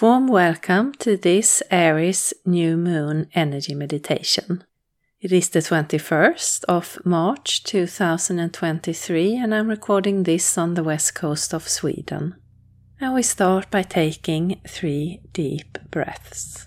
Warm welcome to this Aries new moon energy meditation. It is the 21st of March 2023, and I'm recording this on the west coast of Sweden. And we start by taking three deep breaths.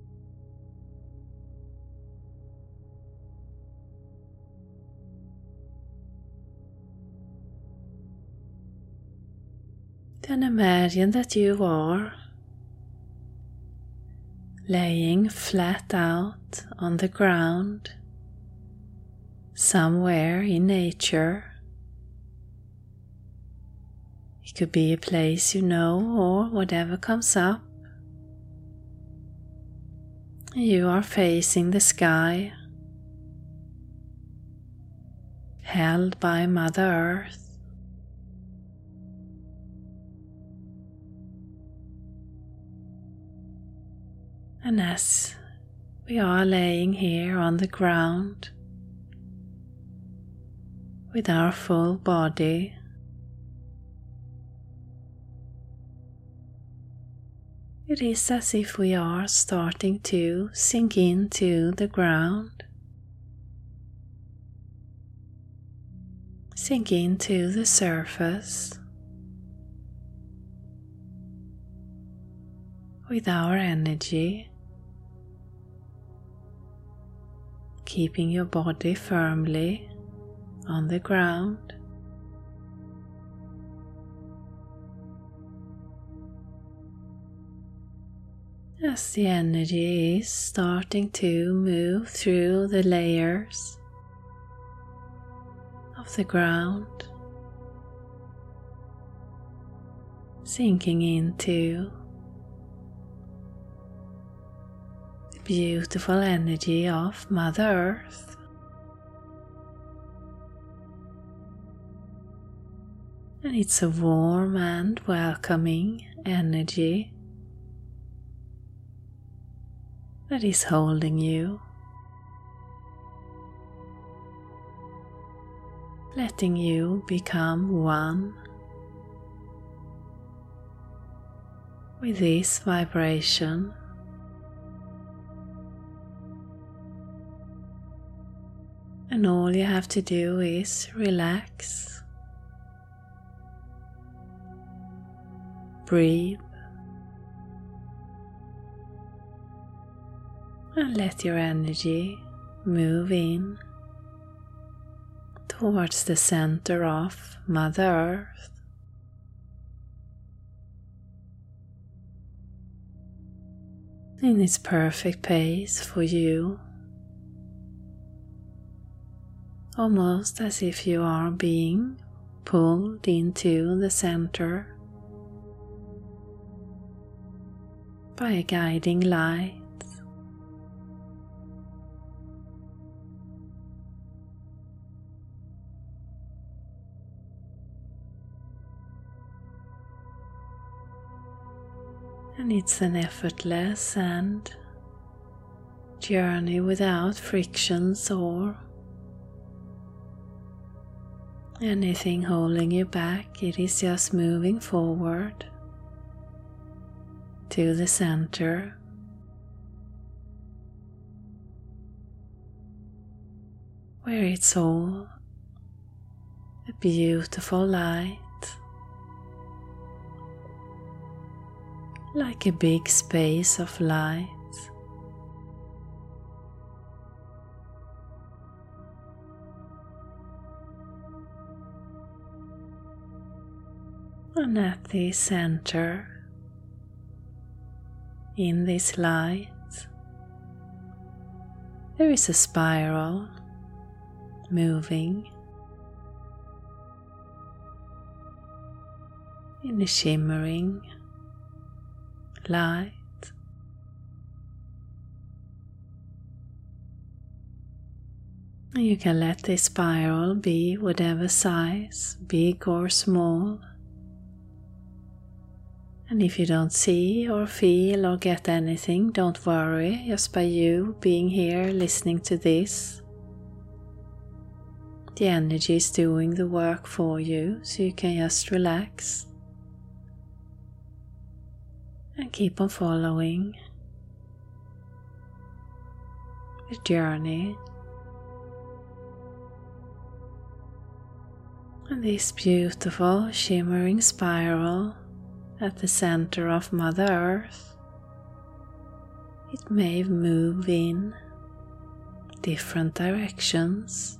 Then imagine that you are laying flat out on the ground somewhere in nature. It could be a place you know or whatever comes up. You are facing the sky, held by Mother Earth. And as we are laying here on the ground with our full body, it is as if we are starting to sink into the ground, sink into the surface. With our energy, keeping your body firmly on the ground. As the energy is starting to move through the layers of the ground, sinking into beautiful energy of Mother Earth. And it's a warm and welcoming energy that is holding you, letting you become one with this vibration. And all you have to do is relax, breathe, and let your energy move in towards the center of Mother Earth. In its perfect pace for you, almost as if you are being pulled into the center by a guiding light. And it's an effortless and journey without frictions or anything holding you back. It is just moving forward to the center. Where it's all a beautiful light. like a big space of light. And at the center, in this light, there is a spiral moving in a shimmering light. You can let this spiral be whatever size, big or small. And if you don't see or feel or get anything, don't worry, just by you being here listening to this. The energy is doing the work for you, so you can just relax and keep on following the journey. And this beautiful shimmering spiral at the center of Mother Earth. It may move in different directions.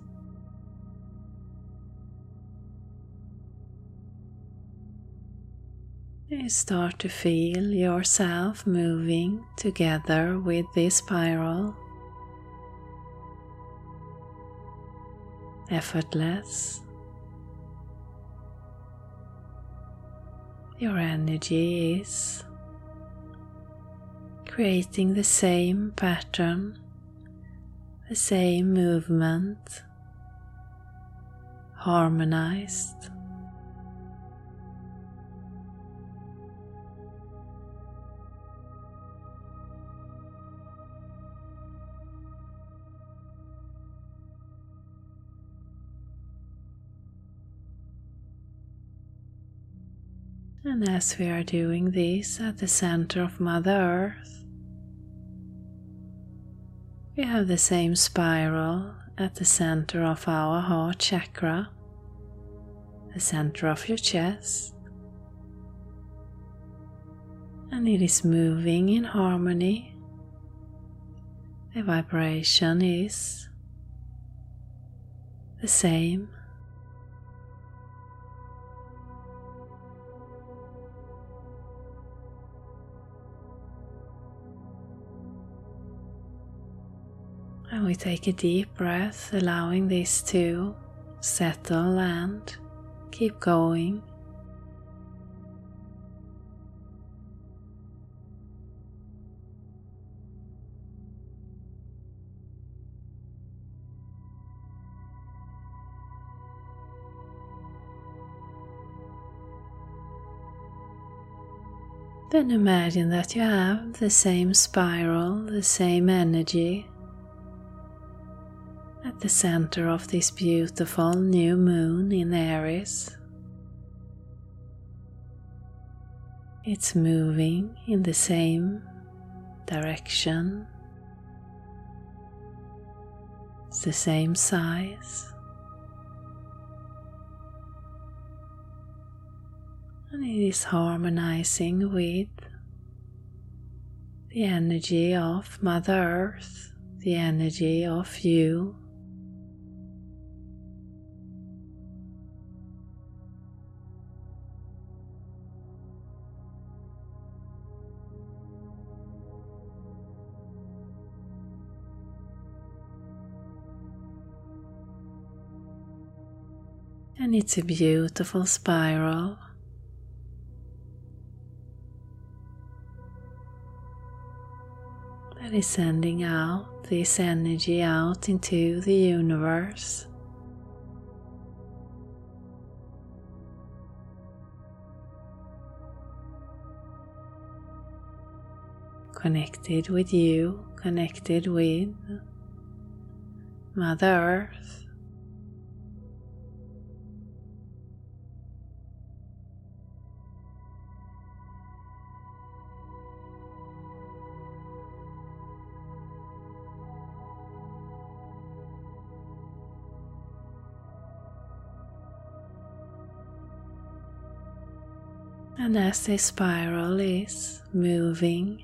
You start to feel yourself moving together with this spiral. Effortless. Your energy is creating the same pattern, the same movement, harmonized. As we are doing this at the center of Mother Earth, we have the same spiral at the center of our heart chakra, the center of your chest, and it is moving in harmony. The vibration is the same. We take a deep breath, allowing this to settle and keep going. Then imagine that you have the same spiral, the same energy the center of this beautiful new moon in Aries. It's moving in the same direction. It's the same size. And it is harmonizing with the energy of Mother Earth, the energy of you And it's a beautiful spiral. That is sending out this energy out into the universe. connected with you, connected with Mother Earth. And as the spiral is moving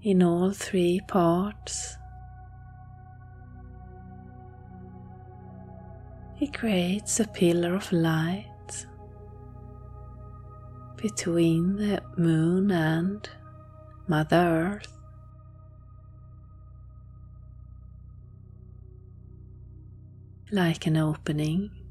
in all three parts. It creates a pillar of light between the moon and Mother Earth. Like an opening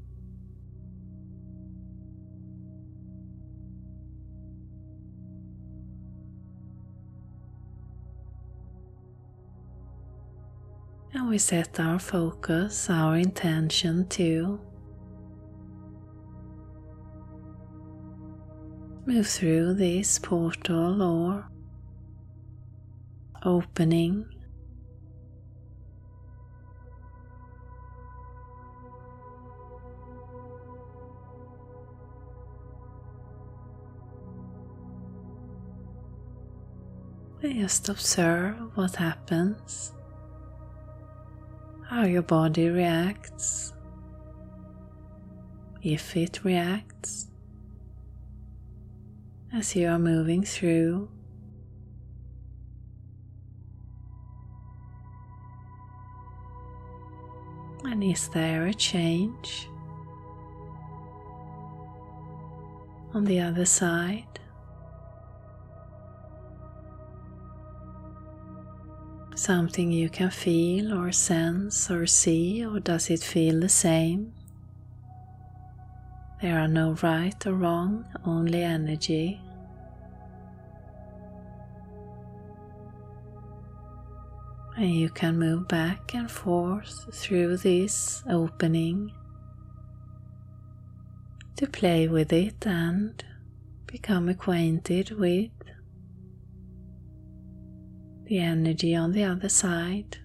we set our focus, our intention to move through this portal or opening. And just observe what happens how your body reacts, if it reacts, as you are moving through. And is there a change on the other side? Something you can feel or sense or see, or does it feel the same? There are no right or wrong, only energy. And you can move back and forth through this opening to play with it and become acquainted with the energy on the other side.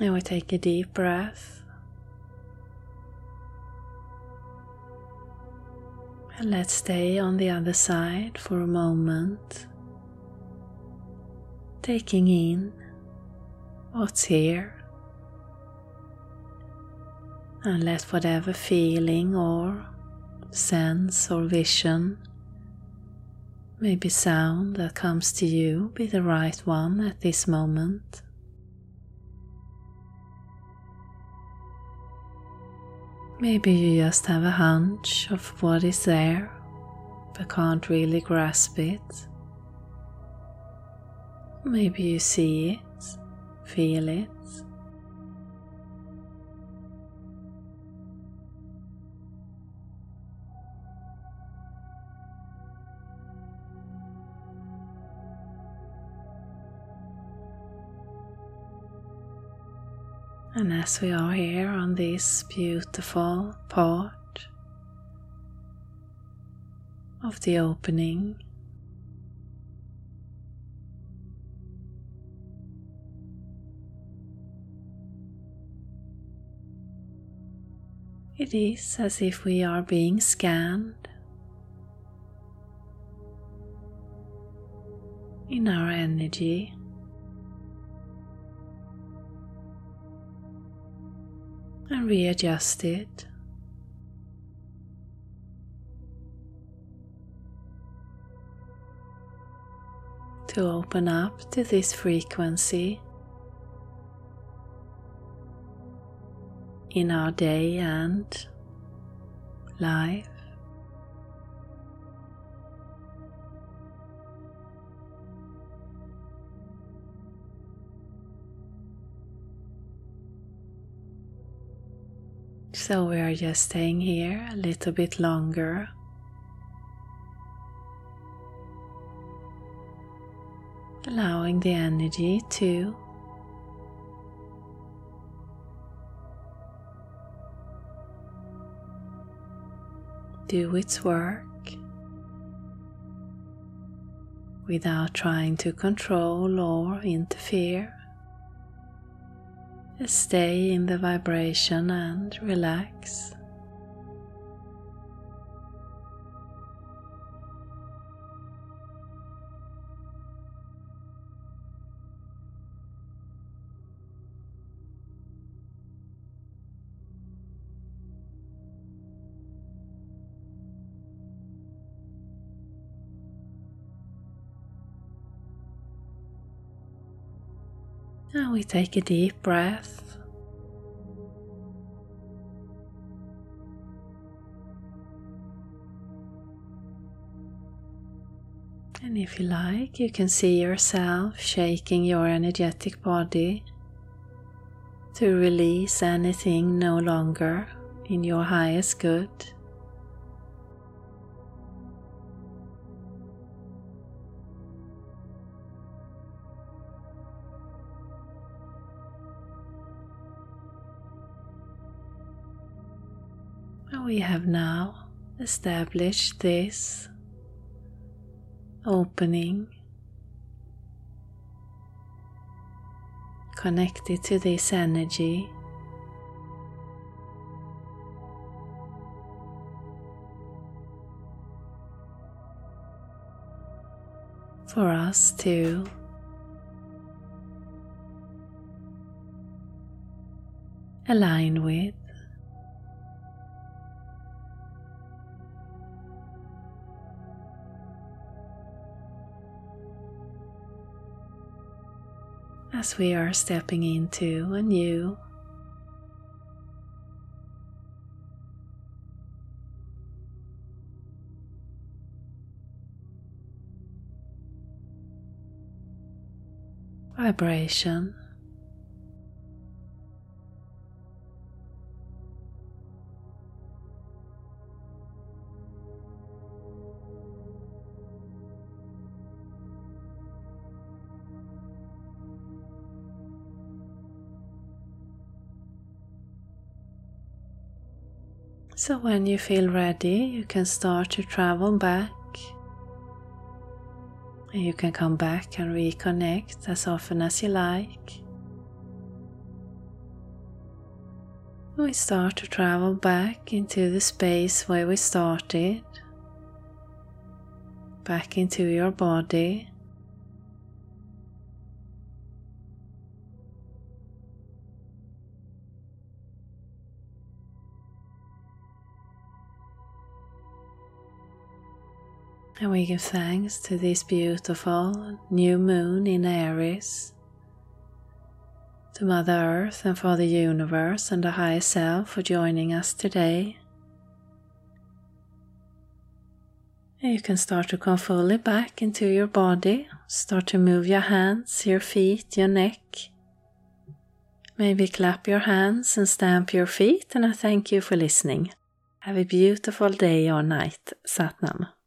And we take a deep breath. Let's stay on the other side for a moment, taking in what's here. And let whatever feeling or sense or vision, maybe sound that comes to you, be the right one at this moment. Maybe you just have a hunch of what is there, but can't really grasp it. Maybe you see it, feel it. And as we are here on this beautiful part of the opening, it is as if we are being scanned in our energy. and readjust it. To open up to this frequency in our day and life. So we are just staying here a little bit longer. Allowing the energy to do its work without trying to control or interfere. Stay in the vibration and relax. Now we take a deep breath. And if you like, you can see yourself shaking your energetic body to release anything no longer in your highest good. We have now established this opening connected to this energy. For us to align with. As we are stepping into a new vibration. So, when you feel ready, you can start to travel back. And you can come back and reconnect as often as you like. We start to travel back into the space where we started, back into your body. And we give thanks to this beautiful new moon in Aries, to Mother Earth and for the universe and the higher self for joining us today. And you can start to come fully back into your body, start to move your hands, your feet, your neck. Maybe clap your hands and stamp your feet, and I thank you for listening. Have a beautiful day or night, Satnam.